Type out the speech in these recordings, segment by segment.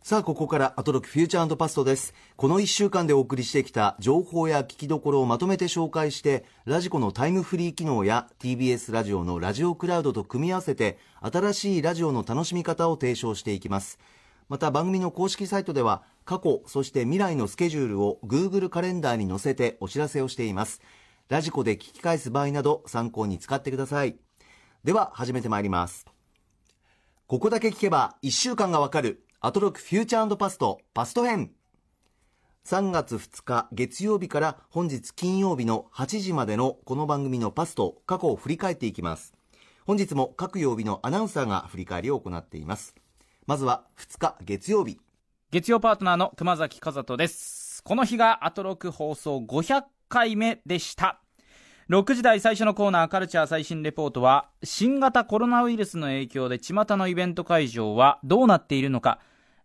さあ、ここからアトロクフューチャーパストです。この1週間でお送りしてきた情報や聞きどころをまとめて紹介して、ラジコのタイムフリー機能や TBS ラジオのラジオクラウドと組み合わせて、新しいラジオの楽しみ方を提唱していきます。また番組の公式サイトでは、過去、そして未来のスケジュールを Google カレンダーに載せてお知らせをしています。ラジコで聞き返す場合など参考に使ってください。では、始めてまいります。ここだけ聞けば1週間がわかるアトロクフューチャーパストパスト編3月2日月曜日から本日金曜日の8時までのこの番組のパスト過去を振り返っていきます本日も各曜日のアナウンサーが振り返りを行っていますまずは2日月曜日月曜パートナーの熊崎和人です。この日がアトロク放送500回目でした。6時台最初のコーナーカルチャー最新レポートは新型コロナウイルスの影響で巷のイベント会場はどうなっているのか。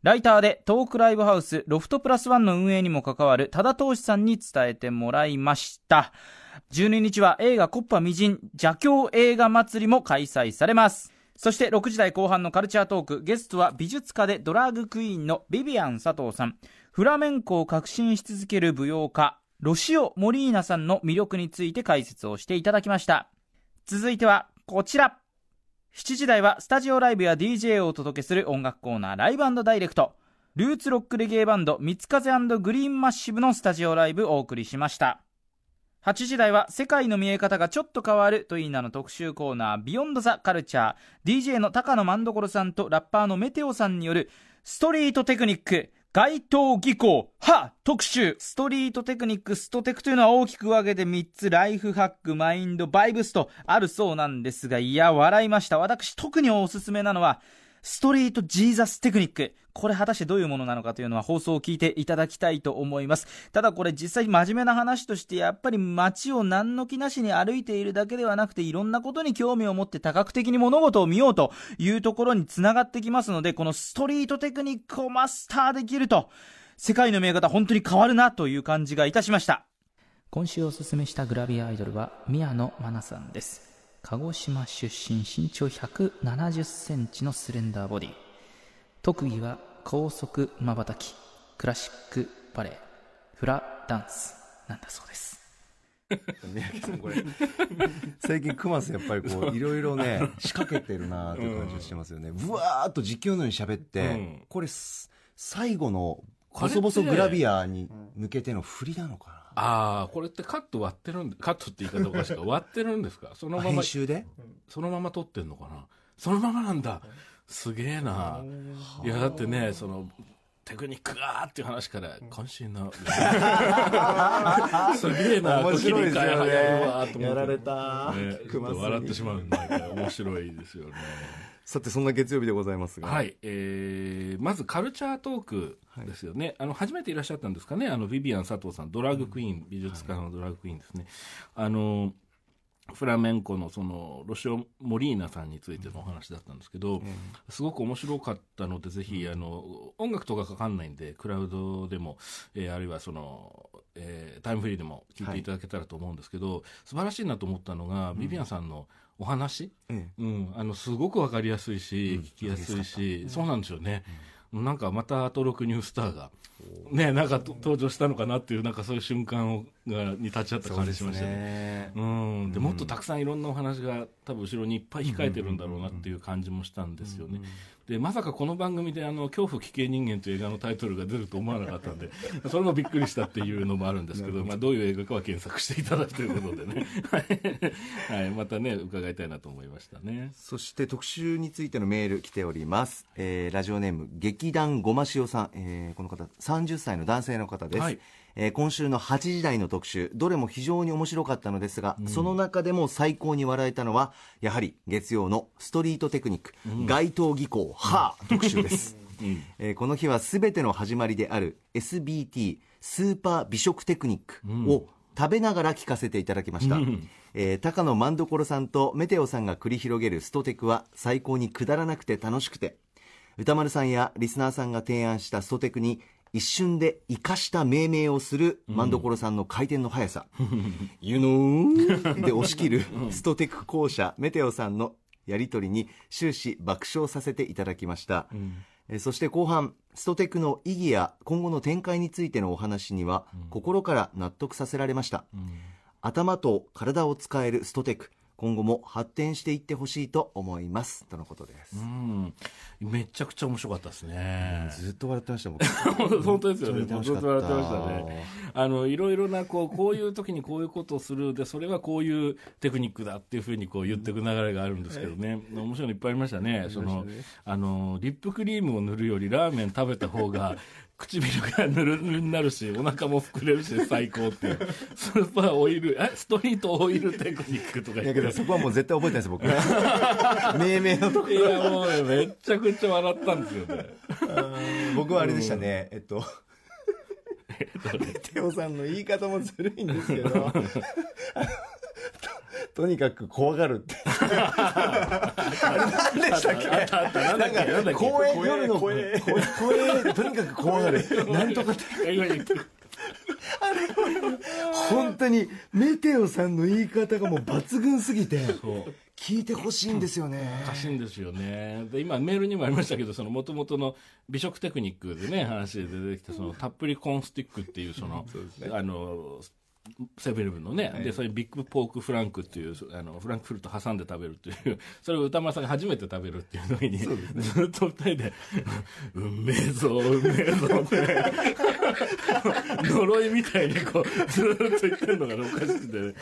ライターでトークライブハウスロフトプラスワンの運営にも関わる多田投資さんに伝えてもらいました。12日は映画コッパみじん邪教映画祭りも開催されます。そして6時台後半のカルチャートークゲストは美術家でドラァグクイーンのビビアン佐藤さん。フラメンコを革新し続ける舞踊家ロシオ・モリーナさんの魅力について解説をしていただきました。続いてはこちら。7時台はスタジオライブや DJ をお届けする音楽コーナーライブダイレクト。ルーツロックレゲエバンド三つ風グリーンマッシブのスタジオライブをお送りしました。8時台は世界の見え方がちょっと変わるという名の特集コーナービヨンドザカルチャー。DJ の高野万所さんとラッパーのメテオさんによるストリートテクニック。街頭技巧。は特集ストリートテクニックストテクというのは大きく分けて3つ。ライフハックマインドバイブスとあるそうなんですがいや笑いました。私特におすすめなのはストリートジーザステクニック。これ果たしてどういうものなのかというのは放送を聞いていただきたいと思います。ただこれ実際真面目な話としてやっぱり街を何の気なしに歩いているだけではなくていろんなことに興味を持って多角的に物事を見ようというところにつながってきますのでこのストリートテクニックをマスターできると世界の見え方本当に変わるなという感じがいたしました。今週おすすめしたグラビアアイドルは宮野真奈さんです。鹿児島出身身長170センチのスレンダーボディ。特技は高速まばたきクラシックバレエフラダンスなんだそうです。三宅さんこれ。最近クマスやっぱりこう いろいろね仕掛けてるなという感じがしてますよね。ぶわーっと実況のように喋って、うん。これす最後の細々グラビアに向けての振りなのかな？ああこれってカット割ってるんでカットって言い方おかしいか。割ってるんですか？そのまま編集で？そのまま撮ってんのかな？そのままなんだ。すげえな。いやだってねそのテクニックがーっていう話から渾身の。すげえな面白いですよね切り替え早いわーと思って。やられたね、笑ってしまうんだけど面白いですよねさてそんな月曜日でございますが。はい、えーまずカルチャートークですよね、あの初めていらっしゃったんですかね、あのビビアン佐藤さん、ドラッグクイーン、美術家のドラッグクイーンですね、あのフラメンコのそのロシオ・モリーナさんについてのお話だったんですけど、すごく面白かったので、ぜひあの音楽とかかかんないんで、クラウドでも、えーあるいはその、えータイムフリーでも聞いていただけたらと思うんですけど、素晴らしいなと思ったのが、ビビアンさんのお話、えうん、あのすごくわかりやすいし、聞きやすいし、そうなんですよね、なんかまたアトロクニュースターが、ね、なんかと登場したのかなっていう、なんかそういう瞬間をがに立ち会った感じしましたね。ね。うん、でもっとたくさんいろんなお話が多分後ろにいっぱい控えてるんだろうなっていう感じもしたんですよね。でまさかこの番組であの「恐怖危険人間」という映画のタイトルが出ると思わなかったんで それもびっくりしたっていうのもあるんですけどまあ、どういう映画かは検索していただくとい うことでね、はい。はい、またね伺いたいなと思いましたね。そして特集についてのメール来ております、えーラジオネーム劇団ごましおさん、えーこの方30歳の男性の方です、はいえー今週の8時台の特集どれも非常に面白かったのですが、その中でも最高に笑えたのはやはり月曜のストリートテクニック、街頭技巧はあ特集です、えーこの日は全ての始まりである SBT スーパー美食テクニックを食べながら聞かせていただきました、えー高野万所さんとメテオさんが繰り広げるストテクは最高にくだらなくて楽しくて歌丸さんやリスナーさんが提案したストテクに一瞬で生かした命名をする万所さんの回転の速さ「You know 」で押し切るストテク校舎メテオさんのやり取りに終始爆笑させていただきました、えーそして後半ストテクの意義や今後の展開についてのお話には、心から納得させられました、頭と体を使えるストテク今後も発展していってほしいと思いますとのことです、うん、めちゃくちゃ面白かったですね。ずっと笑ってました僕 本当ですよね。ずっと笑ってましたね。あの、いろいろな、こう、こういう時にこういうことをする。で、それはこういうテクニックだっていうふうにこう言っていく流れがあるんですけどね。面白いのいっぱいありましたね。その、あの、リップクリームを塗るよりラーメン食べた方が、唇がぬるぬるになるし、お腹も膨れるし、最高っていう。スーパーオイル、え、ストリートオイルテクニックとかい言って。やけどそこはもう絶対覚えてないです僕。命名のとこいや、もうね、めっちゃくちゃ笑ったんですよね。僕はあれでしたね、えっと テオさんの言い方もずるいんですけど ととにかく怖がるって。あれ何でしたっけなんだっけ、なんだっけ？公園夜の公園。とにかく怖がる。なんとか本当にメテオさんの言い方がもう抜群すぎて聞いてほしいんですよね。おかしいんですよね。で、今メールにもありましたけど、その元々の美食テクニックでね、話で出てきた、そのたっぷりコーンスティックっていう、その、あの、セブンイレブンのね、で、それビッグポークフランクっていう、あの、フランクフルト挟んで食べるっていう、それを歌丸さんが初めて食べるっていう時に、ずっと二人で、うんめえぞ、うんめえぞって、呪いみたいにこう、ずっと言ってるのがおかしくて、ね、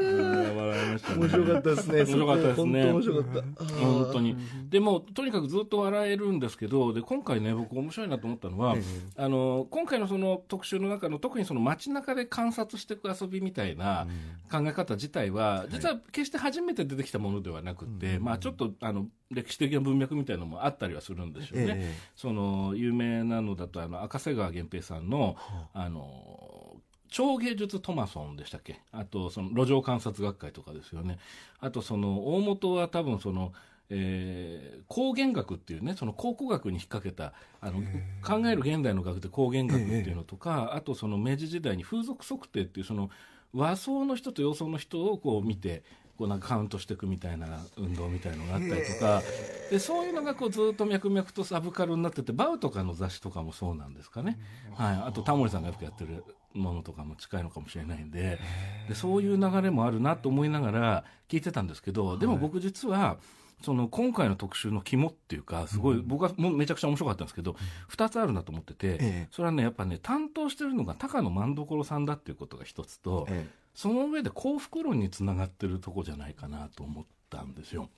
うん笑いましたね。面白かったですね。面白かったですね。本当面白かった。本当に。でも、とにかくずっと笑えるんですけど、で、今回ね、僕面白いなと思ったのは、あの、今回のその特集の中の、特にその街中で観察していく遊びみたいな考え方自体は、実は決して初めて出てきたものではなくて、まあちょっと、あの、歴史的な文脈みたいなのもあったりはするんですよね。ええ。その、有名なのだと、あの、赤瀬川源平さんの、あの、超芸術トマソンでしたっけ？あと、その、路上観察学会とかですよね。あと、その、大元は多分その、えー光源学っていうね、その考古学に引っ掛けた、あの、考える現代の学で光源学っていうのとか、あとその明治時代に風俗測定っていう、その和装の人と洋装の人をこう見て、こうなんかカウントしていくみたいな運動みたいのがあったりとか、で、そういうのがこうずっと脈々とサブカルになってて、バウとかの雑誌とかもそうなんですかね。はい。あとタモリさんがよくやってるものとかも近いのかもしれないんで、でそういう流れもあるなと思いながら聞いてたんですけど、でも僕実は、その今回の特集の肝っていうか、すごい、僕はもうめちゃくちゃ面白かったんですけど、二つあるなと思ってて、ええ。それはね、やっぱね、担当してるのが高野万所さんだっていうことが一つと、えその上で幸福論につながってるとこじゃないかなと思ったんですよ。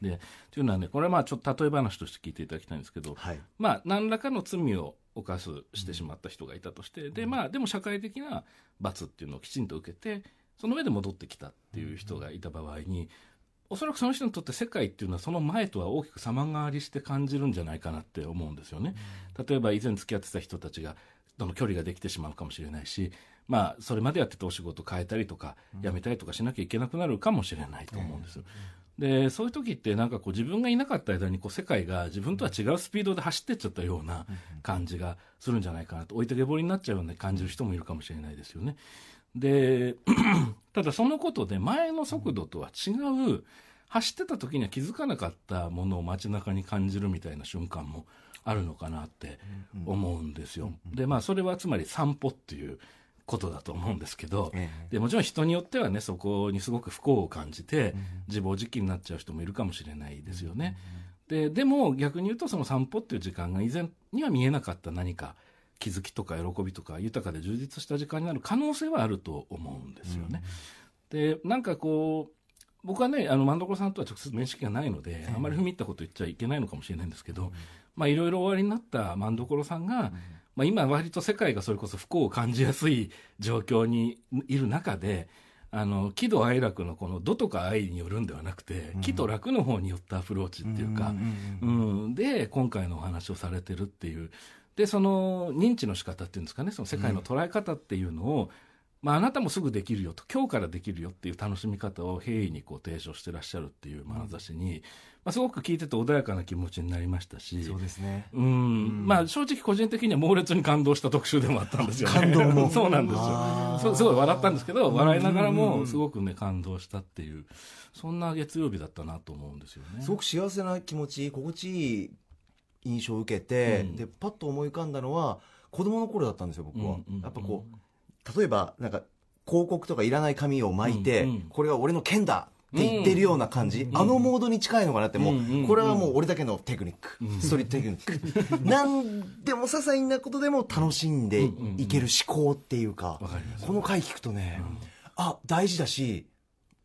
で、というのはね、これはまあちょっと例え話として聞いていただきたいんですけど、はい。まあ何らかの罪を犯すしてしまった人がいたとして、で、まあでも社会的な罰っていうのをきちんと受けて、その上で戻ってきたっていう人がいた場合に、おそらくその人にとって世界っていうのはその前とは大きく様変わりして感じるんじゃないかなって思うんですよね。例えば以前付き合ってた人たちが、との距離ができてしまうかもしれないし、まあ、それまでやってたお仕事変えたりとか、辞めたりとかしなきゃいけなくなるかもしれないと思うんですよ。で、そういう時ってなんかこう自分がいなかった間にこう世界が自分とは違うスピードで走ってっちゃったような感じがするんじゃないかなと、置いてけぼりになっちゃうような感じる人もいるかもしれないですよね。で、ただそのことで前の速度とは違う、走ってた時には気づかなかったものを街中に感じるみたいな瞬間もあるのかなって思うんですよ。で、まあそれはつまり散歩っていうことだと思うんですけど、えでもちろん人によってはね、そこにすごく不幸を感じて、自暴自棄になっちゃう人もいるかもしれないですよね。で、でも逆に言うとその散歩っていう時間が以前には見えなかった何か気づきとか喜びとか豊かで充実した時間になる可能性はあると思うんですよね。で、なんかこう、僕はね、あの、万所さんとは直接面識がないので、あまり踏み入ったこと言っちゃいけないのかもしれないんですけど、まあいろいろ終わりになった万所さんが、まあ今割と世界がそれこそ不幸を感じやすい状況にいる中で、あの、喜怒哀楽のこの怒とか愛によるんではなくて、喜と楽の方によったアプローチっていうか、うん、で、今回のお話をされてるっていう。で、その認知の仕方っていうんですかね、その世界の捉え方っていうのを、まあ、あなたもすぐできるよと、今日からできるよっていう楽しみ方を平易にこう提唱してらっしゃるっていう眼差しに、まあ、すごく聞いてて穏やかな気持ちになりましたし、そうですね。うん、まあ正直個人的には猛烈に感動した特集でもあったんですよね。感動も。そうなんですよ。すごい笑ったんですけど、笑いながらもすごくね、感動したっていう、そんな月曜日だったなと思うんですよね。すごく幸せな気持ち心地いい印象を受けて、うん。でパッと思い浮かんだのは子供の頃だったんですよ僕は、うんうんやっぱこう例えばなんか広告とかいらない紙を巻いて、うんうん。これは俺の剣だって言ってるような感じ、あのモードに近いのかなってもう、うんうんうんこれはもう俺だけのテクニック、ストリートテクニック。なんでも些細なことでも楽しんでいける思考っていうか,、わかります。この回聞くとね、あ大事だし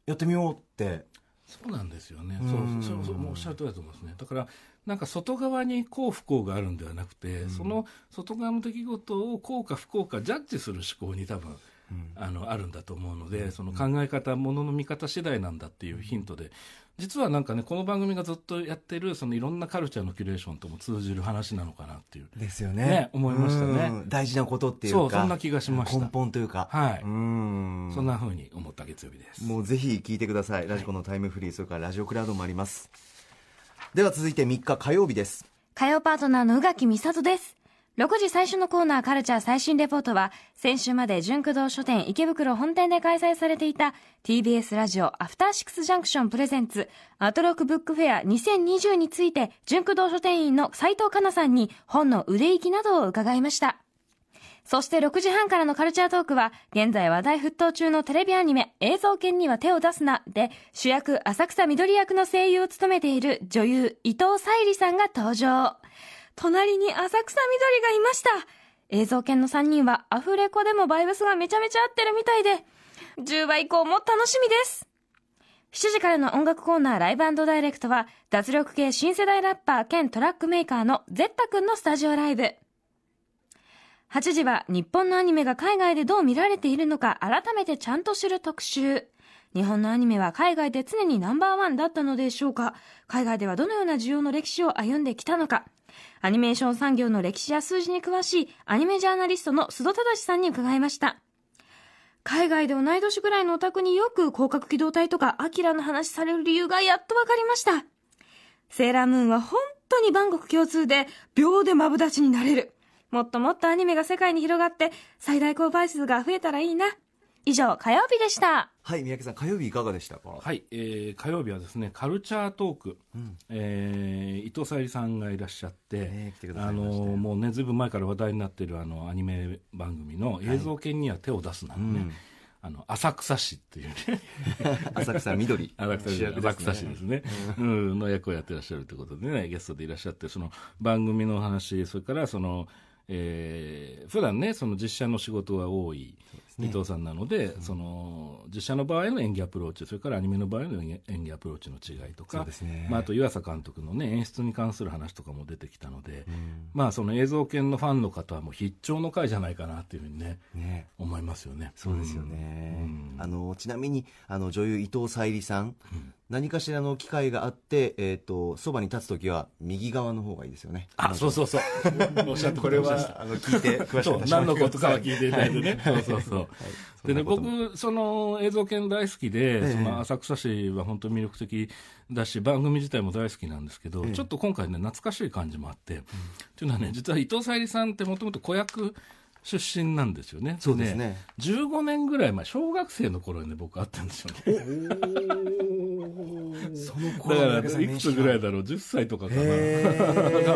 やってみようって。そうなんですよね、うん。そうそうそうおっしゃる通りだと思いますね、だからなんか外側に幸不幸があるんではなくて、その外側の出来事を幸か不幸かジャッジする思考に多分、あのあるんだと思うので、その考え方、ものの見方次第なんだっていうヒントで、実はなんかね、この番組がずっとやってる、そのいろんなカルチャーのキュレーションとも通じる話なのかなっていう。ですよね思いましたね。うん。大事なことっていうか。そうそんな気がしました。根本というか。はい。うん。そんな風に思った月曜日です。もうぜひ聞いてください。ラジコのタイムフリーそれからラジオクラウドもありますでは続いて3日火曜日です火曜パートナーの宇垣美里です。6時最初のコーナーカルチャー最新レポートは、先週まで純駆動書店池袋本店で開催されていた TBS ラジオアフターシックスジャンクションプレゼンツアトロックブックフェア2020について純駆動書店員の斉藤香奈さんに本の売れ行きなどを伺いました。そして6時半からのカルチャートークは、現在話題沸騰中のテレビアニメ、映像犬には手を出すな、で、主役、浅草緑役の声優を務めている女優、伊藤沙莉さんが登場。隣に浅草緑がいました。映像犬の3人は、アフレコでもバイブスがめちゃめちゃ合ってるみたいで、10話以降も楽しみです。7時からの音楽コーナーライブダイレクトは、脱力系新世代ラッパー兼トラックメーカーのゼッタくんのスタジオライブ。8時は日本のアニメが海外でどう見られているのか改めてちゃんと知る特集。日本のアニメは海外で常にナンバーワンだったのでしょうか海外ではどのような需要の歴史を歩んできたのかアニメーション産業の歴史や数字に詳しいアニメジャーナリストの須戸忠さんに伺いました。海外で同い年ぐらいのオタクによく広角機動隊とかアキラの話される理由がやっとわかりました。セーラームーンは本当に万国共通で秒でマブダチになれる。もっともっとアニメが世界に広がって最大公倍数が増えたらいいな。以上、火曜日でした。はい三宅さん火曜日いかがでしたか？はい、えー火曜日はですねカルチャートーク、えー伊藤沙莉さんがいらっしゃって、ね来てくださあのもうねずいぶん前から話題になっているあのアニメ番組の映像犬には手を出すなのね、うん。あの浅草市っていうね。浅草緑。浅草市浅草市ですね、うん、の役をやってらっしゃるということでねゲストでいらっしゃってその番組の話それからそのえー普段ねその実写の仕事が多い伊藤さんなので、その実写の場合の演技アプローチそれからアニメの場合の演技アプローチの違いとかね。まあ、あと湯浅監督の、ね、演出に関する話とかも出てきたので、まあ、その映像犬のファンの方はもう必聴の回じゃないかなっていうふうにねね。思いますよね。そうですよね、うん。あのちなみにあの女優伊藤沙莉さん、何かしらの機会があって、えー、とそばに立つ時は右側の方がいいですよね。あそうそうそう。おっしゃってこれはあの聞いて詳しく何のことかは聞いていただいてね、はい。そうそうそう、でねそんなこと。も僕その映像犬大好きで、ええ。その浅草市は本当に魅力的だし番組自体も大好きなんですけど、ええ。ちょっと今回ね懐かしい感じもあって、っていうのはね実は伊藤沙莉さんってもともと子役出身なんですよね。そうですね。15年ぐらい前小学生の頃にね僕会ったんですよねそのだ頃からいくつぐらいだろう？10歳とかかな。彼女が。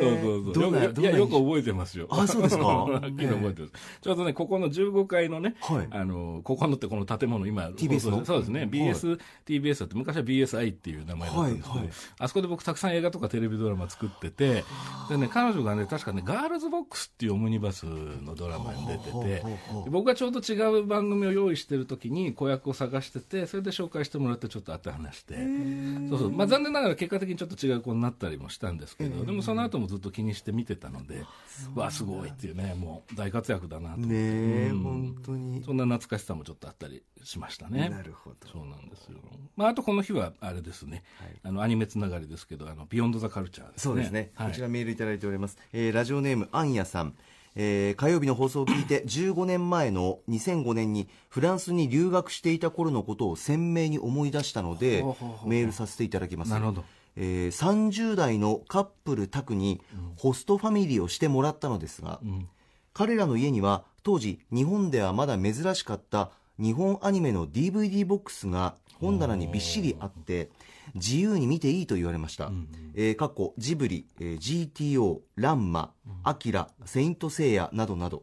そうそうそう。いやよく覚えてますよ。あそうですか。はっきり覚えてます。ちょうどねここの15階のね、はい。あのここのってこの建物今 TBS の？そうですね。BS、TBS だって昔は BSI っていう名前だったんですけど、あそこで僕たくさん映画とかテレビドラマ作っててでね彼女がね確かねガールズボックスっていうオムニバスのドラマに出てて僕がちょうど違う番組を用意してる時に子役を探しててそれで紹介してもらってちょっと会って話して。そうそう、まあ、残念ながら結果的にちょっと違う子になったりもしたんですけど、でもその後もずっと気にして見てたので、わあすごいっていうねもう大活躍だなと思って、ねえ、うん。本当に。そんな懐かしさもちょっとあったりしましたね。なるほど。そうなんですよ。まあ、あとこの日はあれですね、あのアニメつながりですけど、あのビヨンドザカルチャーですね。そうですね、はい。こちらメールいただいております、えーラジオネームアンヤさん、えー火曜日の放送を聞いて 15年前の2005年にフランスに留学していた頃のことを鮮明に思い出したのでメールさせていただきます。なるほど。えー30代のカップル宅にホストファミリーをしてもらったのですが、ん。彼らの家には当時日本ではまだ珍しかった日本アニメの DVD ボックスが本棚にびっしりあって自由に見ていいと言われました、えー過去ジブリ、えー GTO ランマアキラセイントセイヤなどなど、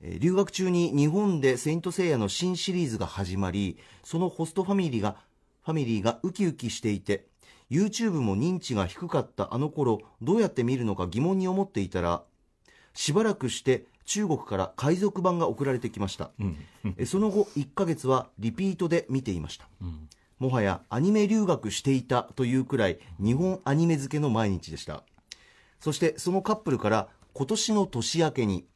えー留学中に日本でセイントセイヤの新シリーズが始まりそのホストファミリーがファミリーがウキウキしていて YouTube も認知が低かったあの頃どうやって見るのか疑問に思っていたらしばらくして中国から海賊版が送られてきました、えその後1ヶ月はリピートで見ていました、もはやアニメ留学していたというくらい日本アニメ漬けの毎日でした。そしてそのカップルから今年の年明けに、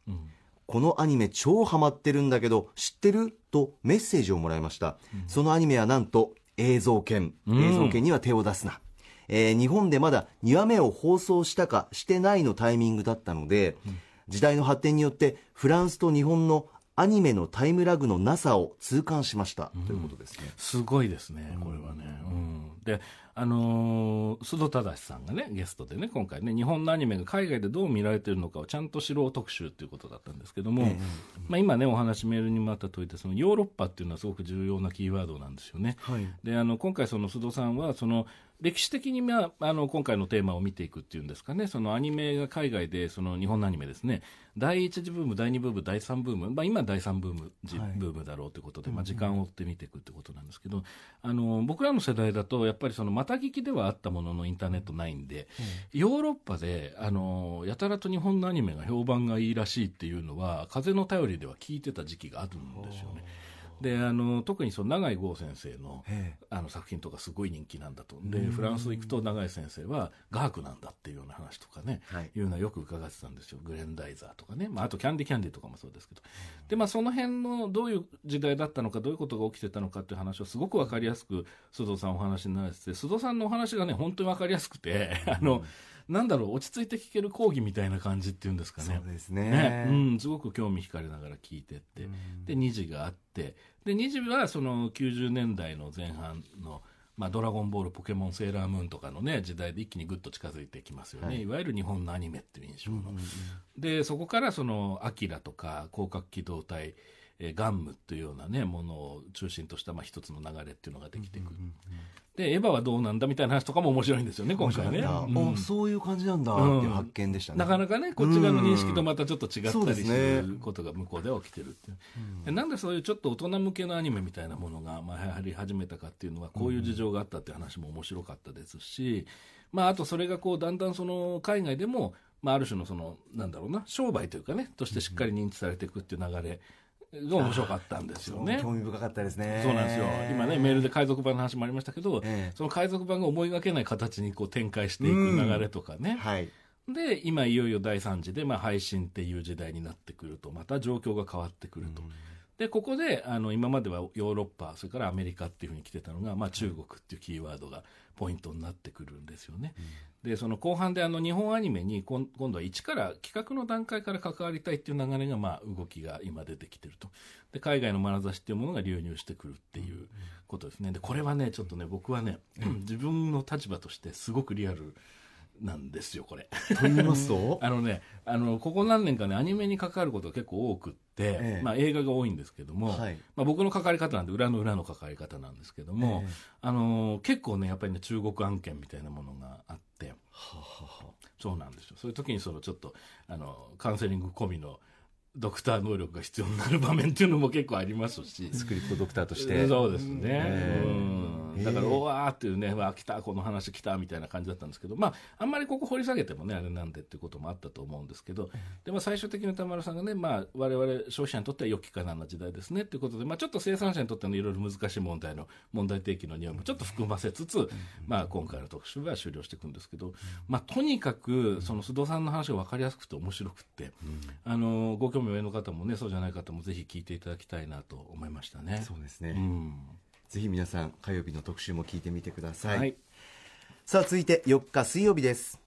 このアニメ超ハマってるんだけど知ってる？とメッセージをもらいました、そのアニメはなんと映像権映像権には手を出すな、えー日本でまだ2話目を放送したかしてないのタイミングだったので、時代の発展によってフランスと日本のアニメのタイムラグのなさを痛感しました、ということですね。すごいですね、これはね。うん、で、あのー須藤忠さんがね、ゲストでね、今回ね、日本のアニメが海外でどう見られてるのかをちゃんと知ろう特集ということだったんですけども、まあ、今ね、お話、メールにもあった通りで、そのヨーロッパっていうのはすごく重要なキーワードなんですよね。はい。であの今回、その須藤さんはその歴史的に、まあ、あの今回のテーマを見ていくっていうんですかね、そのアニメが海外で、その日本のアニメですね、第一次ブーム、第二ブーム、第三ブーム、まあ、今、第三ブーム、じはいブームだろうということで、まあ、時間を追って見ていくってことなんですけど、あの僕らの世代だと、やっぱりそのまた聞きではあったものの、インターネットないんで、ヨーロッパであのやたらと日本のアニメが評判がいいらしいっていうのは、風の頼りでは聞いてた時期があるんですよね。であの特にその永井豪先生のえあの作品とかすごい人気なんだと。でフランス行くと永井先生は画伯なんだっていうような話とかね、はい。いうのはよく伺ってたんですよ。グレンダイザーとかね、まあ、あとキャンディキャンディとかもそうですけど。で、まあ、その辺のどういう時代だったのかどういうことが起きてたのかっていう話をすごく分かりやすく須藤さんお話になられてて須藤さんのお話がね本当に分かりやすくてあの、なんだろう落ち着いて聞ける講義みたいな感じっていうんですかね。そうですね。ね。うん、すごく興味惹かれながら聞いてって、で2時があって。で2時はその90年代の前半の「まあ、ドラゴンボール」「ポケモン」「セーラームーン」とかのね時代で一気にぐっと近づいてきますよね、い、わゆる日本のアニメっていう印象の、でそこからその「アキラ」とか「広角機動隊」えーガンムっていうようなねものを中心としたまあ一つの流れっていうのができてくる、でエヴァはどうなんだみたいな話とかも面白いんですよね今回ね、あうん。そういう感じなんだっていう発見でしたね、なかなかね、こっち側の認識とまたちょっと違ったりすることが向こうでは起きてるっていう、でなんでそういうちょっと大人向けのアニメみたいなものが、まあ、やはり始めたかっていうのは、こういう事情があったっていう話も面白かったですし、まあ、あとそれがこうだんだんその海外でも、まあ、ある種のその、なんだろうな、商売というかね、としてしっかり認知されていくっていう流れが面白かったんですよね。興味深かったですね。そうなんですよ。今ねメールで海賊版の話もありましたけど、ええ。その海賊版が思いがけない形にこう展開していく流れとかね、はい。で今いよいよ第3次で、まあ、配信っていう時代になってくるとまた状況が変わってくると、でここであの今まではヨーロッパそれからアメリカっていうふうに来てたのが、まあ、中国っていうキーワードがポイントになってくるんですよね、でその後半であの日本アニメに今今度は一から企画の段階から関わりたいっていう流れが、まあ、動きが今出てきてると。で海外の眼差しっていうものが流入してくるっていうことですね。でこれはねちょっとね僕はね、自分の立場としてすごくリアルなんですよこれ。と言いますと？あのね、あの、ここ何年かね、アニメに関わることが結構多くって、ええ。まあ映画が多いんですけども、はい。まあ僕の関わり方なんで、裏の裏の関わり方なんですけども、ええ。あの、結構ね、やっぱりね、中国案件みたいなものがあって、そうなんですよ。そういう時にそのちょっと、あの、カウンセリング込みのドクター能力が必要になる場面っていうのも結構ありますし、スクリプトドクターとして。そうですね。ええ。うん。だから、おわーっていうね、わー来た、この話来た、みたいな感じだったんですけど、まあ、あんまりここ掘り下げてもね、あれなんでっていうこともあったと思うんですけど、で、まあ、最終的に田丸さんがね、まあ、我々消費者にとっては良きかなな時代ですねっていうことで、まあ、ちょっと生産者にとってのいろいろ難しい問題の問題提起の匂いもちょっと含ませつつ、まあ、今回の特集は終了していくんですけど、まあ、とにかく、その須藤さんの話が分かりやすくて面白くって、あの、ご興味の方もね、そうじゃない方もぜひ聞いていただきたいなと思いましたね。そうですね、うん。ぜひ皆さん火曜日の特集も聞いてみてください、はいさあ続いて4日水曜日です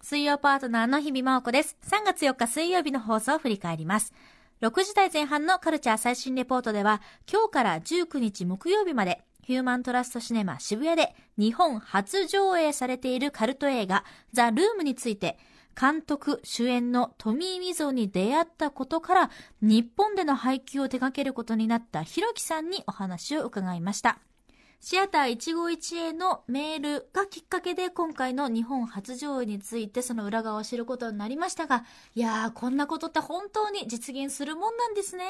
水曜パートナーの日々真央子です。3月4日水曜日の放送を振り返ります。6時台前半のカルチャー最新レポートでは、今日から19日木曜日まで、ヒューマントラストシネマ渋谷で日本初上映されているカルト映画、ザ・ルームについて、監督、主演のトミー・ミゾに出会ったことから、日本での配給を手掛けることになったひろきさんにお話を伺いました。シアター151へのメールがきっかけで今回の日本初上映についてその裏側を知ることになりましたが、いやー、こんなことって本当に実現するもんなんですね。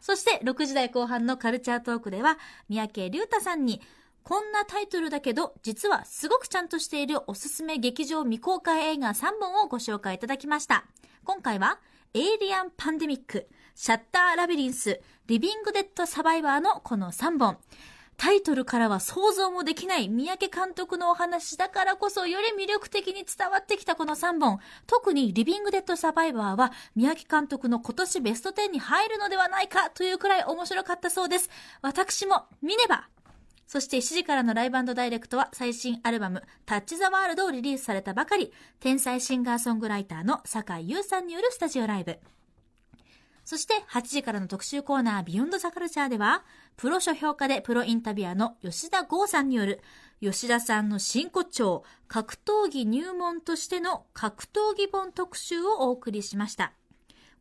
そして6時台後半のカルチャートークでは、三宅隆太さんに、こんなタイトルだけど、実はすごくちゃんとしているおすすめ劇場未公開映画3本をご紹介いただきました。今回は、エイリアン・パンデミック、シャッター・ラビリンス、リビング・デッド・サバイバーのこの3本。タイトルからは想像もできない三宅監督のお話だからこそより魅力的に伝わってきたこの3本。特にリビングデッドサバイバーは三宅監督の今年ベスト10に入るのではないかというくらい面白かったそうです。私も見ねばそして7時からのライブダイレクトは最新アルバムタッチザワールドをリリースされたばかり、天才シンガーソングライターの坂井優さんによるスタジオライブ。そして8時からの特集コーナービヨンドザカルチャーでは、プロ書評家でプロインタビュアーの吉田剛さんによる、吉田さんの真骨頂、格闘技入門としての格闘技本特集をお送りしました。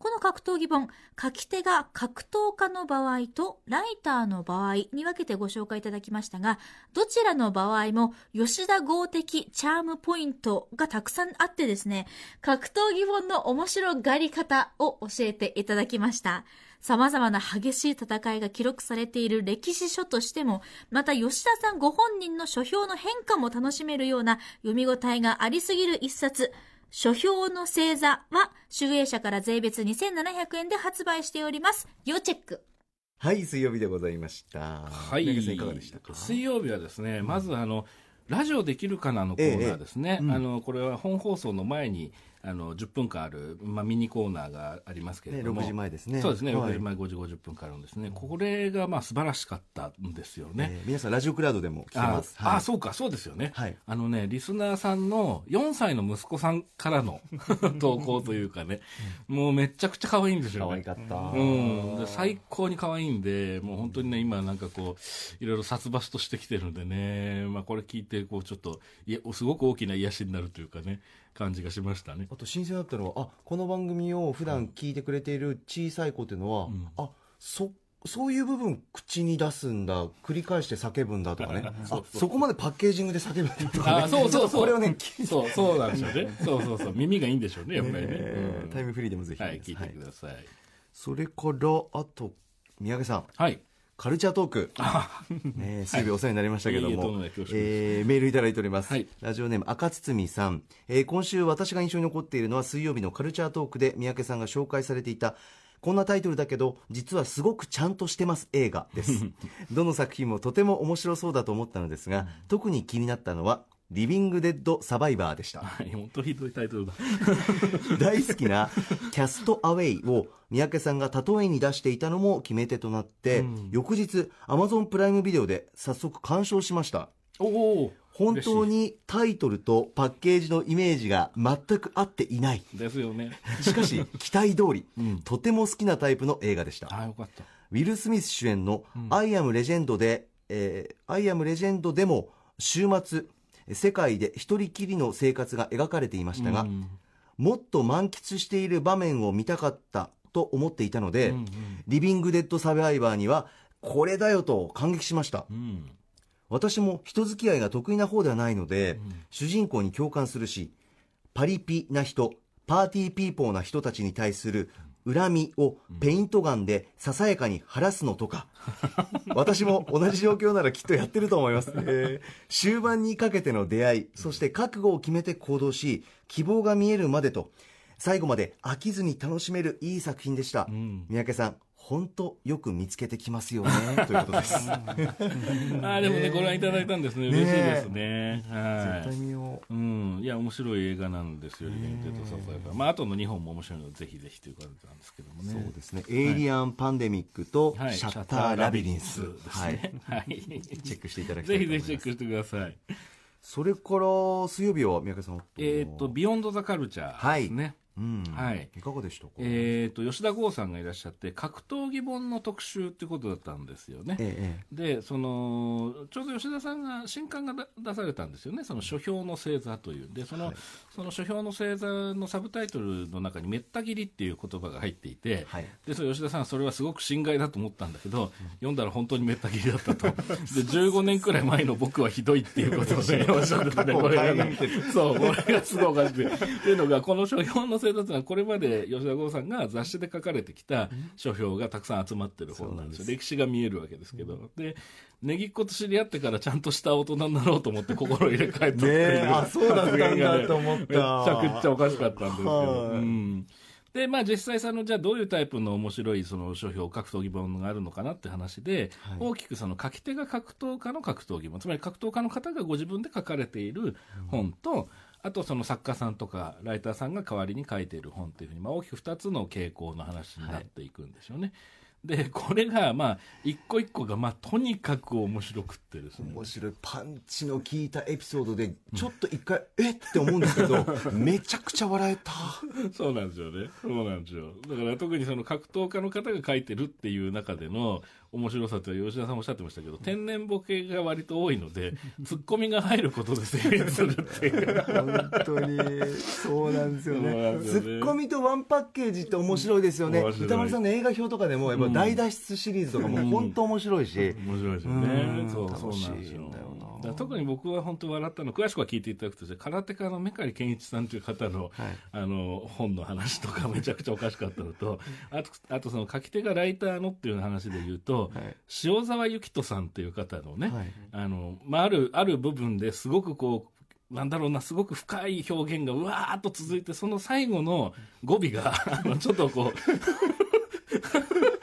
この格闘技本、書き手が格闘家の場合とライターの場合に分けてご紹介いただきましたが、どちらの場合も吉田豪的チャームポイントがたくさんあってですね、格闘技本の面白がり方を教えていただきました。様々な激しい戦いが記録されている歴史書としても、また吉田さんご本人の書評の変化も楽しめるような読み応えがありすぎる一冊、書評の星座は、集英社から税別2700円で発売しております。要チェック。はい、水曜日でございました。はい。いかがでしたか？水曜日はですね、まずあの、ラジオできるかなのコーナーですね。ええうん、あの、これは本放送の前に、あの10分間ある、まあ、ミニコーナーがありますけれども、ね、6時前ですね。そうですね、はい、6時前5時50分からのですね。これがまあ素晴らしかったんですよね、えー、皆さんラジオクラウドでも聞けます。あ、はい、あそうかそうですよね、はい、あのねリスナーさんの4歳の息子さんからの 投稿というかね、もうめちゃくちゃ可愛いんですよね。可愛かった、うん、最高に可愛いんでもう本当にね今なんかこういろいろ殺伐としてきてるんでね、まあ、これ聞いてこうちょっといやすごく大きな癒しになるというかね感じがしましたね。あと新鮮だったのはあこの番組を普段聞いてくれている小さい子っていうのは、うん、あそそういう部分口に出すんだ繰り返して叫ぶんだとかね。あそこまでパッケージングで叫ぶんだとか、ね、あそうそうそう。これをねそうそうなんでしょうね。そうそうそう。耳がいいんでしょうねやっぱりね、え。ー、タイムフリーでもぜひ、はい、聞いてください、はい、それからあと宮家さん。はいカルチャートーク、ね、水曜日お世話になりましたけども、はい、えー、メールいただいております、はい、ラジオネーム赤堤さん、えー、今週私が印象に残っているのは水曜日のカルチャートークで三宅さんが紹介されていたこんなタイトルだけど実はすごくちゃんとしてます映画です。どの作品もとても面白そうだと思ったのですが、特に気になったのはリビング・デッド・サバイバーでした。はい、本当ひどいタイトルだ。大好きなキャスト・アウェイを三宅さんが例えに出していたのも決め手となって、うん、翌日、アマゾンプライムビデオで早速鑑賞しました。おお本当にタイトルとパッケージのイメージが全く合っていない。ですよね。しかし、期待通り、うん、とても好きなタイプの映画でした。あ、よかった。ウィル・スミス主演の、アイアム・レジェンドで、えー、アイアム・レジェンドでも、終末、世界で一人きりの生活が描かれていましたが、うん、もっと満喫している場面を見たかったと思っていたので、うんうん、リビング・デッド・サバイバーにはこれだよと感激しました、うん、私も人付き合いが得意な方ではないので、うん、主人公に共感するしパリピな人 party people な人たちに対する恨みをペイントガンでささやかに晴らすのとか、私も同じ状況ならきっとやってると思います、えー、終盤にかけての出会いそして覚悟を決めて行動し希望が見えるまでと最後まで飽きずに楽しめるいい作品でした、うん、三宅さん本当よく見つけてきますよね。ということです。あでもねご覧いただいたんですね。嬉しいですね。はい、絶対見よう、うん、いや面白い映画なんですよリベンテッドサザイバーまああとの2本も面白いのでぜひぜひという感じなんですけどもね。そうですね。エイリアンパンデミックとシャッターラビリンス、はい、はい、チェックしていただきたいぜひぜひチェックしてください。それから水曜日は宮家さんえっ、とビヨンドザカルチャーですね、はいうん。はい。いかがでしたか？えー、と吉田剛さんがいらっしゃって格闘技本の特集ってことだったんですよね。ええでそのちょうど吉田さんが新刊がだ出されたんですよね、その書評の星座という、でその,、はい。その書評の星座のサブタイトルの中に、めった切りっていう言葉が入っていて、はい。でそれ吉田さんはそれはすごく心外だと思ったん。だけど、読んだら本当にめった切りだったと、で15年くらい前の僕はひどいっていうことで、おっしゃっててね、これがね、そう、これがすごいおかしくて。っていうのが、この書評の星座というのは、これまで吉田剛さんが雑誌で書かれてきた書評がたくさん集まってる本なんですよ。歴史が見えるわけですけど。で、ネギっ子と知り合ってからちゃんとした大人になろうと思って心を入れ替えたっていう。あそうだったんだと思った。めちゃくちゃおかしかったんですけど。はい。うん。で、まあ実際その、じゃあどういうタイプの面白いその書評、格闘技本があるのかなって話で、はい。大きくその書き手が格闘家の格闘技本、つまり格闘家の方がご自分で書かれている本と、あとその作家さんとかライターさんが代わりに書いている本というふうに、まあ大きく2つの傾向の話になっていくんでしょうね。で、これがまあ、一個一個がまあとにかく面白くってですね。面白いパンチの効いたエピソードでちょっと一回、えって思うんですけど めちゃくちゃ笑えたそうなんですよね。そうなんですよ。だから特にその格闘家の方が書いてるっていう中での面白さって吉田さんもおっしゃってましたけど、天然ボケが割と多いので、ツッコミが入ることで成立するっていう。本当にそうなんですよねツッコミとワンパッケージって面白いですよね歌丸さんの映画表とかでもやっぱ大脱出シリーズとかも本当面白いし、面白いですようね。ん。そう、そう楽しいな。んだよな特に僕は本当笑ったの、詳しくは聞いていただくとして、空手家のメカリ健一さんという方の、はい。あの、本の話とか めちゃくちゃおかしかったのと、あと、あとその書き手がライターのっていう話で言うと、はい。塩沢幸人さんっていう方のね、はい。あの、まあ、ある、ある部分ですごくこう、なんだろうな、すごく深い表現がうわーっと続いて、その最後の語尾が、あのちょっとこう、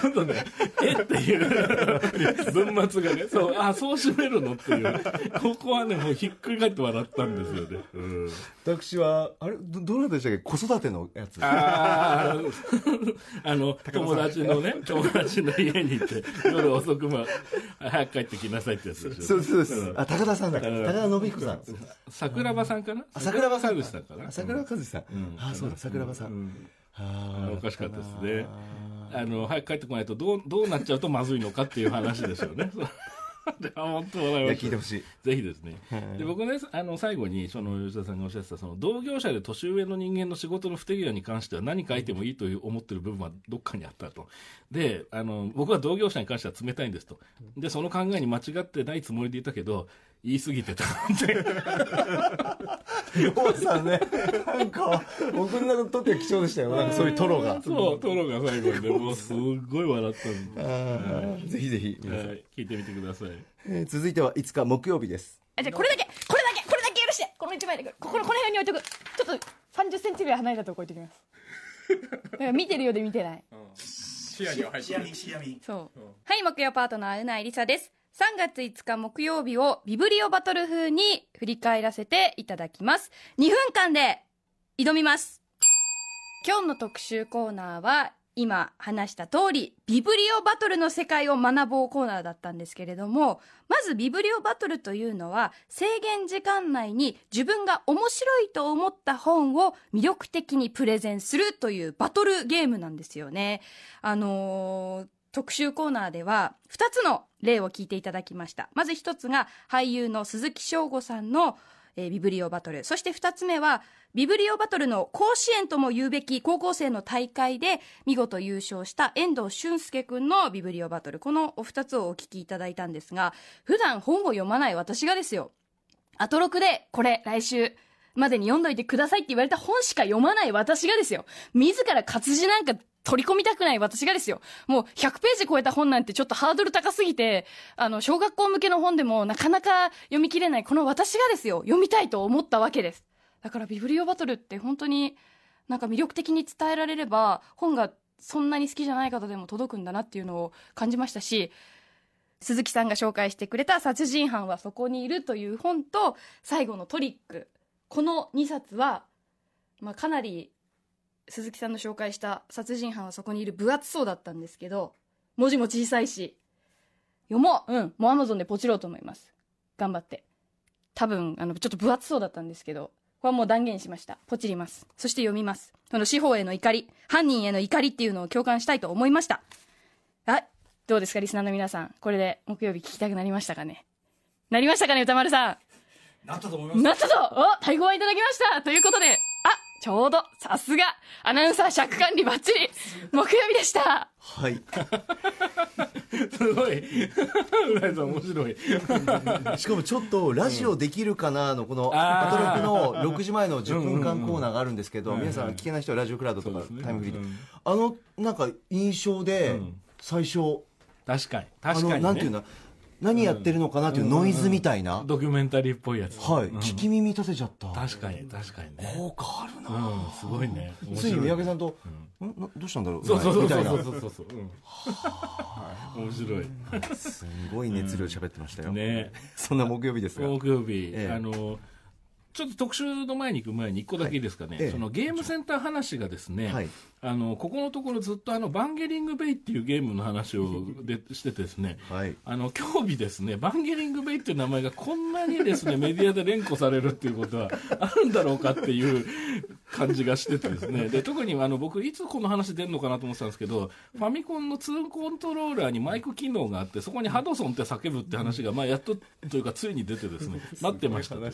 ちょっとね、え？っていう文末がね、そう、あ、そう締めるの？っていう、ここはね、もうひっくり返って笑ったんですよね。うん、私はあれ？どどなたでしたっけ？子育てのやつ。あー。あの、友達のね、友達の家に行って、夜遅くまで、早く帰ってきなさいってやつでしょ。そうそうです。ん。あ高田さんだうん。高田信彦さん。桜庭さんかな？あ桜庭さんでしたかな？あ桜庭和志さん、うん。あそうだ桜庭さん、うん。あー。おかしかったですねああの、早く帰ってこないとどう、どうなっちゃうとまずいのかっていう話ですよね。であ本当笑いました聞いてほしいぜひですねはい。で僕ね、あの最後にその吉田さんがおっしゃってたその同業者で年上の人間の仕事の不手際に関しては何書いてもいいという思ってる部分はどっかにあったと。で、あの僕は同業者に関しては冷たいんですと。で、その考えに間違ってないつもりでいたけど、言い過ぎてたって。王さんねなんか僕にとっては貴重でしたよ。なんかそういうトロが。そう、トロが最後にね、もうすっごい笑ったんで。ぜひぜひ皆さん、はい、聞いてみてください。えー続いては5日木曜日です。あじゃあこれだけこれだけこれだけ許して。この一枚だけ。ここのこの辺に置いとく。ちょっと30センチぐらい離れたとこ置いときます。だから見てるようで見てない。視野には入ってるそう。はい、木曜パートナー、うないりさです。3月5日木曜日をビブリオバトル風に振り返らせていただきます。2分間で挑みます。今日の特集コーナーは、今話した通り、ビブリオバトルの世界を学ぼうコーナーだったんですけれども、まずビブリオバトルというのは、制限時間内に自分が面白いと思った本を魅力的にプレゼンするというバトルゲームなんですよね。あのー特集コーナーでは2つの例を聞いていただきました。まず1つが俳優の鈴木翔吾さんの、えービブリオバトル。そして2つ目はビブリオバトルの甲子園とも言うべき高校生の大会で見事優勝した遠藤俊介くんのビブリオバトル。このお2つをお聞きいただいたんですが、普段本を読まない私がですよ。アトロクでこれ来週までに読んどいてくださいって言われた本しか読まない私がですよ。自ら活字なんか取り込みたくない私がですよ。もう100ページ超えた本なんてちょっとハードル高すぎて、あの、小学校向けの本でもなかなか読み切れないこの私がですよ、読みたいと思ったわけです。だからビブリオバトルって本当になんか魅力的に伝えられれば、本がそんなに好きじゃない方でも届くんだなっていうのを感じましたし、鈴木さんが紹介してくれた殺人犯はそこにいるという本と最後のトリック。この2冊は、まあ、かなり鈴木さんの紹介した殺人犯はそこにいる分厚そうだったんですけど、文字も小さいし、読もううん、もうアマゾンでポチろうと思います。頑張って。多分、あの、ちょっと分厚そうだったんですけど、これはもう断言しました。ポチります。そして読みます。その司法への怒り、犯人への怒りっていうのを共感したいと思いました。あ、どうですか、リスナーの皆さん。これで木曜日聞きたくなりましたかね？なりましたかね、歌丸さん？なったと思います。なったぞお太鼓判いただきましたということで、あ、ちょうど、さすが、アナウンサー尺管理バッチリ、木曜日でした。はい。すごい。浦井さん面白い。しかもちょっとラジオできるかなのこのアトロクの6時前の10分間コーナーがあるんですけど皆さん聞けない人はラジオクラウドとかタイムフリーでうんあのなんか印象でうん。最初。確かに。あの確かに、ね。なんていうんだ何やってるのかなっていうノイズみたいな。ドキュメンタリーっぽいやつ。はい。うん。聞き耳立てちゃった。確かに、確かにね。効果あるう、なん。すごいね。面ついに三宅さんとん。などうしたんだろう？そうそうそうそみたいうな。そうそうそう。う。ん。面白い。すごい熱量で喋ってましたよ。ね。そんな木曜日ですが。木曜日、ええ。あのちょっと特集の前に行く前に一個だけいいですかね、そのゲームセンター話がですね、はいあのここのところずっとあのバンゲリングベイっていうゲームの話を でしててですね、はい。あの今日日ですね、バンゲリングベイっていう名前がこんなにですねメディアで連呼されるっていうことは あるんだろうかっていう感じがしててですね、で特にあの僕いつこの話出るのかなと思ってたんですけど、ファミコンの2コントローラーにマイク機能があって、そこにハドソンって叫ぶって話がまあやっとというかついに出てですね、なってました。という。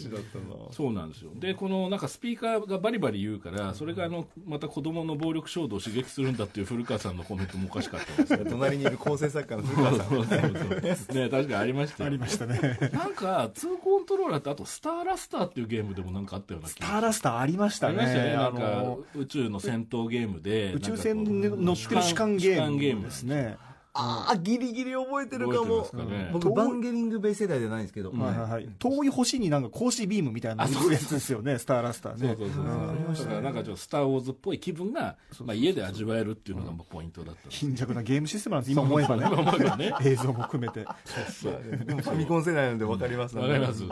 そうなんですよ。で、このなんかスピーカーがバリバリ言うから、それがあのまた子供の暴力衝動を刺激するんだっていう古川さんのコメントもおかしかったんですけど。隣にいる構成作家の古川さんそうそうそうね確かにありましたよありましたね。なんか2コントローラーってあとスターラスターっていうゲームでもなんかあったような気スターラスターありましたね。ありましたよねなあんかの宇宙の戦闘ゲームで宇宙船になんかこう乗ってる主観ゲ主観ームですね。ああギリギリ覚えてるかも。かね。僕バンゲリングベイ世代じゃないんですけど。はいはいはい。遠い星になんか光子ビームみたいなやつですよね、スターラスターね。そうそうそうそう。だからなんかちょっとスター・ウォーズっぽい気分が、まあ、家で味わえるっていうのがまあポイントだった貧弱なゲームシステムなんです、今思えばね。今思えばね。映像も含めて。でも ファミコン世代なんで分かりますわかります、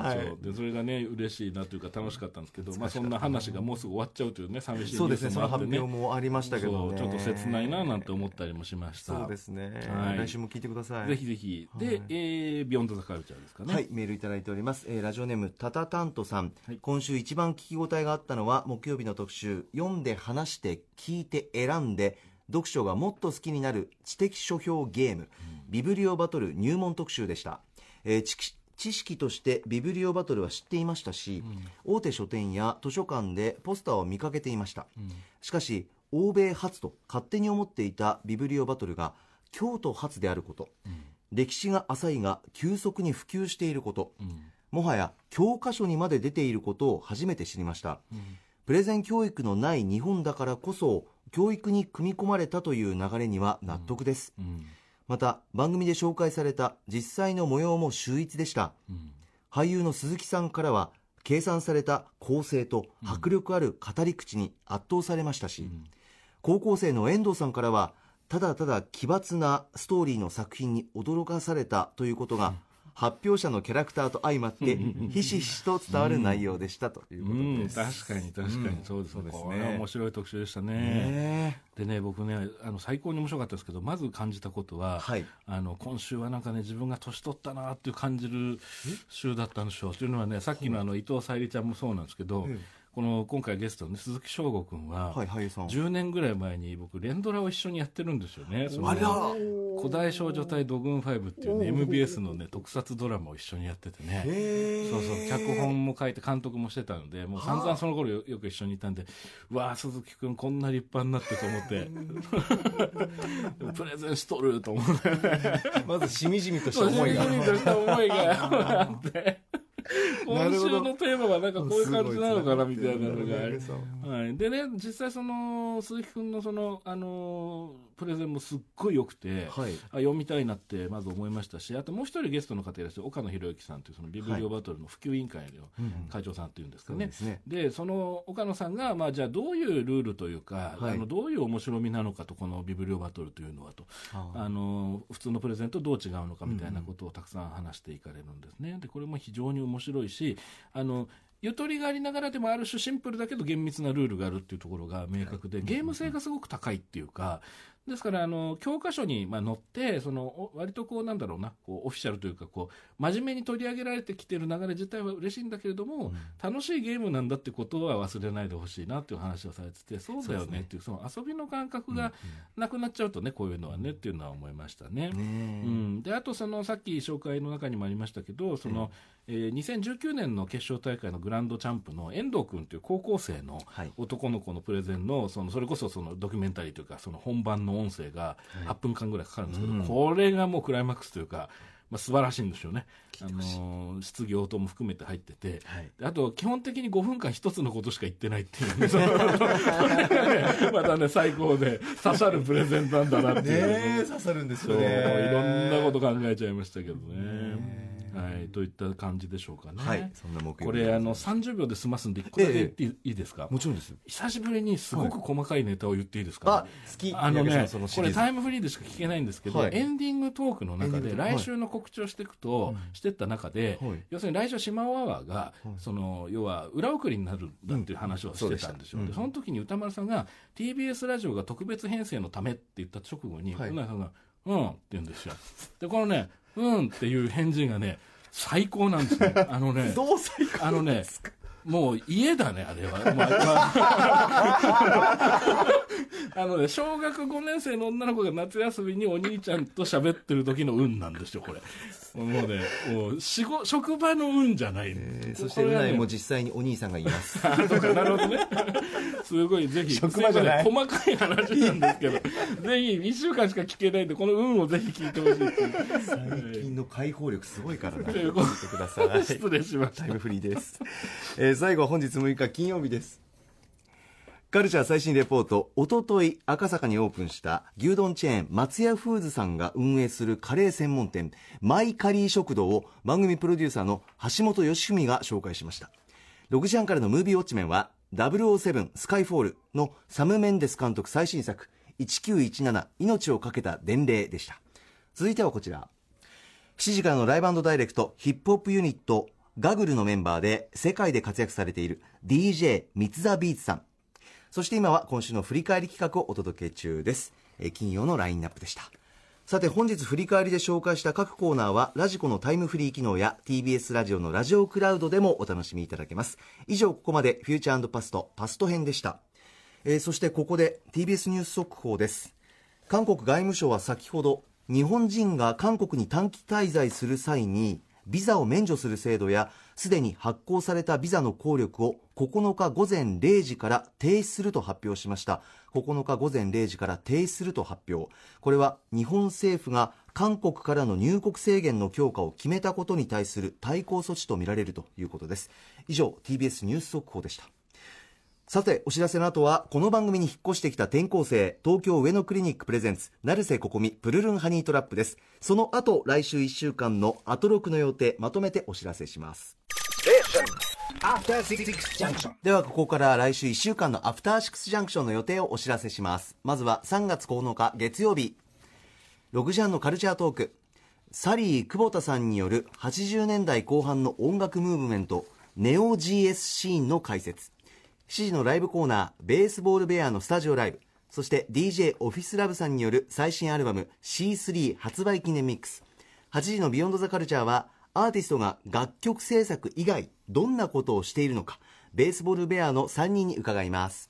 でそれがね嬉しいなというか楽しかったんですけど、まあ、そんな話がもうすぐ終わっちゃうというね寂しいニューそうですね。その発表もありましたけどね。そう。ちょっと切ないななんて思ったりもしました。そうですねはい。来週も聞いてください。ぜひぜひ、ではい、えービヨンドザカルチャーですかね。はい、メールいただいております。えーラジオネーム、タタタントさん、はい。今週一番聞き応えがあったのは、木曜日の特集、読んで話して聞いて選んで、読書がもっと好きになる知的書評ゲーム、ビブリオバトル入門特集でした。えー知識知識としてビブリオバトルは知っていましたし、大手書店や図書館でポスターを見かけていました。しかし、欧米発と勝手に思っていたビブリオバトルが京都発であること、歴史が浅いが急速に普及していること、もはや教科書にまで出ていることを初めて知りました、プレゼン教育のない日本だからこそ教育に組み込まれたという流れには納得です、うん。また番組で紹介された実際の模様も秀逸でした、うん。俳優の鈴木さんからは計算された構成と迫力ある語り口に圧倒されましたし、高校生の遠藤さんからはただただ奇抜なストーリーの作品に驚かされたということが、発表者のキャラクターと相まってひしひしと伝わる内容でしたというこうん、とです、確かに確かに。そうですね,、そうですね。これは面白い特集でしたね。ねでね僕ねあの最高に面白かったですけどまず感じたことは、はい。あの今週はなんかね自分が年取ったなっていう感じる週だったんでしょう。というのはねさっきのあの伊藤沙莉ちゃんもそうなんですけど、この今回ゲストの、ね、鈴木翔吾君は、はい俳優さん10年ぐらい前に僕連ドラを一緒にやってるんですよね。あら。古代少女隊ドグン5っていう、ね、MBS の、ね、特撮ドラマを一緒にやっててね。へそうそう脚本も書いて監督もしてたのでもう散々その頃よよく一緒にいたんでうわあ鈴木君こんな立派になってと思って。プレゼンしとると思って。まずしみじみとした思いが。しみじみとした思いがあって 今週のテーマはなんかこういう感じなのかなみたいなのがはい、でね実際その鈴木君のその、あのープレゼンもすっごい良くて、はい。あ読みたいなってまず思いましたしあともう一人ゲストの方いらっしゃる岡野博之さんというそのビブリオバトルの普及委員会の会長さんっていうんですかね、そうですね。でその岡野さんが、まあ、じゃあどういうルールというか、はい。あのどういう面白みなのかとこのビブリオバトルというのはとああ。の普通のプレゼンとどう違うのかみたいなことをたくさん話していかれるんですね。でこれも非常に面白いしあのゆとりがありながらでもある種シンプルだけど厳密なルールがあるっていうところが明確で、ゲーム性がすごく高いっていうか、ですから、あの、教科書に、まあ、載って、その、お割とこう、なんだろうな、こう、オフィシャルというか、こう、真面目に取り上げられてきてる流れ自体は嬉しいんだけれども、楽しいゲームなんだってことは忘れないでほしいなっていう話をされてて、そうだよねっていう、その遊びの感覚がなくなっちゃうとね、こういうのはねっていうのは思いましたね。うん、であとそのさっき紹介の中にもありましたけどその、えー2019年の決勝大会のグランドチャンプの遠藤君という高校生のはい。男の子のプレゼンのそのそれこそそのドキュメンタリーというかその本番の音声が8分間ぐらいかかるんですけど、これがもうクライマックスというか。まあ、素晴らしいんですよね、あのー質疑応答も含めて入ってて、はい。であと基本的に5分間一つのことしか言ってないっていうね、そのこれがねまたね最高で刺さるプレゼンなんだなっていう。刺さるんですそういろんなこと考えちゃいましたけどね。はい、といった感じでしょうかね。はい。そんな木曜日これあの30秒で済ますんで一個だけ言っていい,、ですか？もちろんです久しぶりにすごく細かいネタを言っていいですか、あ好き。あのねこれタイムフリーでしか聞けないんですけど、はい。エンディングトークの中で来週の告知をしていくと、してった中で、はい。要するに来週島アワーが、その、要は裏送りになるんだっていう話をしてたんですよ。うその時に歌丸さんが TBS ラジオが特別編成のためって言った直後に、はい。船井さんが、うんって言うんですよ。で、このね、うんっていう返事がね、最高なんですね。あのね、どう最高あのね、もう家だね、あれは。まあ、あ のね、小学5年生の女の子が夏休みにお兄ちゃんと喋ってる時の運なんですよ、これ。もうね、もう、仕事、職場の運じゃない。えーそしてうないも実際にお兄さんがいます あそうかなるほどね。すごい、ぜひ、職場じゃない細かい話なんですけど、ぜひ、1週間しか聞けないんで、この運をぜひ聞いてほしいいう。最近の解放力すごいからなということ聞いてください失礼しましたタイ。ムフリーです、えー最後は本日6日金曜日ですカルチャー最新レポートおととい赤坂にオープンした牛丼チェーン松屋フーズさんが運営するカレー専門店マイカリー食堂を番組プロデューサーの橋本義文が紹介しました。6時半からのムービーウォッチメンは007スカイフォールのサム・メンデス監督最新作1917命をかけた伝令でした。続いてはこちら。7時からのライブダイレクトヒップホップユニットガグルのメンバーで世界で活躍されている DJ 三ツザビーツさん。そして今は今週の振り返り企画をお届け中です。え金曜のラインナップでした。さて本日振り返りで紹介した各コーナーはラジコのタイムフリー機能や TBS ラジオのラジオクラウドでもお楽しみいただけます。以上ここまでフューチャーパストパスト編でした、えーそしてここで TBS ニュース速報です。韓国外務省は先ほど日本人が韓国に短期滞在する際にビザを免除する制度やすでに発行されたビザの効力を9日午前0時から停止すると発表しました9日午前0時から停止すると発表これは日本政府が韓国からの入国制限の強化を決めたことに対する対抗措置とみられるということです以上 TBS ニュース速報でしたさて、お知らせの後は、この番組に引っ越してきた転校生、東京上野クリニックプレゼンツ、成瀬ここみ、プルルンハニートラップです。その後、来週1週間のアトロクの予定、まとめてお知らせします。After Six Junction. では、ここから来週1週間のアフターシックスジャンクションの予定をお知らせします。まずは3月9日月曜日、6時半のカルチャートーク、サリー久保田さんによる80年代後半の音楽ムーブメント、ネオ GS シーンの解説。7時のライブコーナー、ベースボールベアのスタジオライブ。そして DJ オフィスラブさんによる最新アルバム C3 発売記念ミックス。8時のビヨンドザカルチャーは、アーティストが楽曲制作以外、どんなことをしているのか、ベースボールベアの3人に伺います。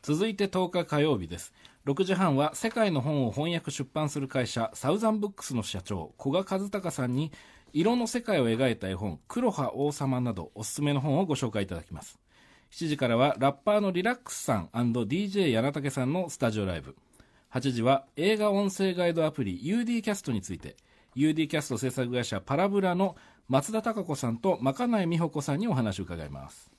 続いて10日火曜日です。6時半は世界の本を翻訳出版する会社サウザンブックスの社長古賀和孝さんに色の世界を描いた絵本「黒羽王様」などおすすめの本をご紹介いただきます。7時からはラッパーのリラックスさん &DJ 柳竹さんのスタジオライブ。8時は映画音声ガイドアプリ UD キャストについて。UD キャスト制作会社パラブラの松田孝子さんとまかない美穂子さんにお話を伺います。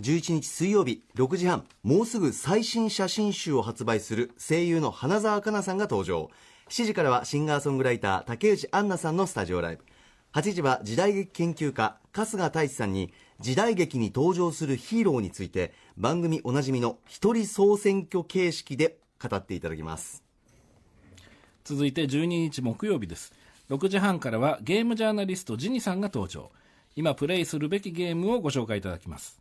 11日水曜日6時半もうすぐ最新写真集を発売する声優の花澤香菜さんが登場。7時からはシンガーソングライター竹内杏奈さんのスタジオライブ。8時は時代劇研究家春日太一さんに時代劇に登場するヒーローについて番組おなじみの一人総選挙形式で語っていただきます。続いて12日木曜日です6時半からはゲームジャーナリストジニさんが登場今プレイするべきゲームをご紹介いただきます。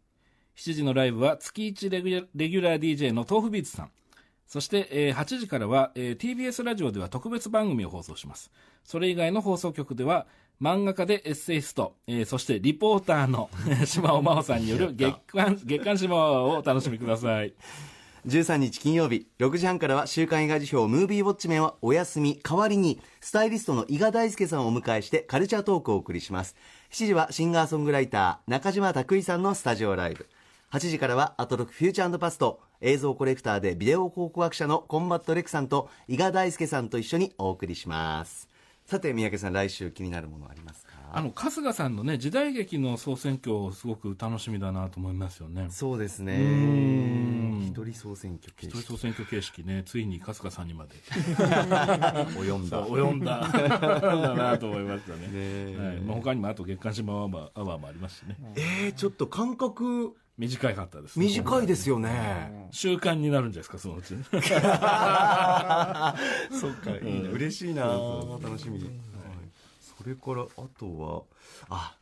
7時のライブは月1レギュラー DJ の豆腐ビーツさん。そして、えー8時からは、えー TBS ラジオでは特別番組を放送します。それ以外の放送局では、漫画家でエッセイスト、えーそしてリポーターの 島尾真央さんによる月刊、月刊島尾をお楽しみください。13日金曜日6時半からは週刊映画辞表ムービーウォッチメンはお休み代わりにスタイリストの伊賀大輔さんをお迎えしてカルチャートークをお送りします。7時はシンガーソングライター中島拓衣さんのスタジオライブ。8時からはアトロクフューチャーパスト映像コレクターでビデオ考古学者のコンバットレクさんと伊賀大輔さんと一緒にお送りします。さて三宅さん来週気になるものありますあの、春日さんのね、時代劇の総選挙、すごく楽しみだなと思いますよね。そうですねん一人総選挙形一人式総選挙形式ね、ついに春日さんにまで 及んだ及んだだなと思いましたね。えはいまあ、他にもあと月刊島アワーアワーもありますしね。えー、ちょっと感覚短かったです。短いですよね。習慣になるんじゃないですか、そのうち。そっか、いいな。嬉しいな。楽しみ。はいそれから、あとは、あ、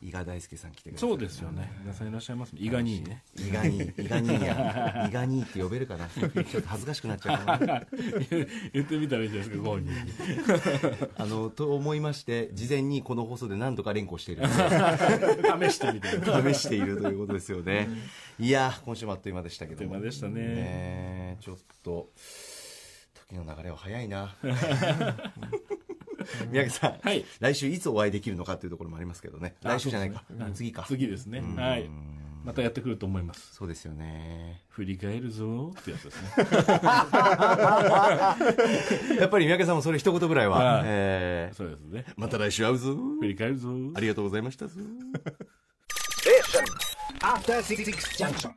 伊賀大輔さん来てください。そうですよね。皆さんいらっしゃいますね。伊賀にね。伊賀に、伊賀にや。伊賀にって呼べるかな。ちょっと恥ずかしくなっちゃうかな。言ってみたらいいんじゃないですか、ご本人に。あの、と思いまして、事前にこの放送で何度か連呼しているの試してみて。試しているということですよね。いや、今週もあっという間でしたけども。っという間でしたね。ねちょっと、時の流れは早いな。宮城さん、はい来週いつお会いできるのかというところもありますけどね。来週じゃないか。次か。次ですね。はい。またやってくると思います。そうですよね。振り返るぞーってやつですね。やっぱり宮家さんもそれ一言ぐらいは。はいえーそうですね。また来週会うぞ。振り返るぞーありがとうございましたぞ。After Six Junction.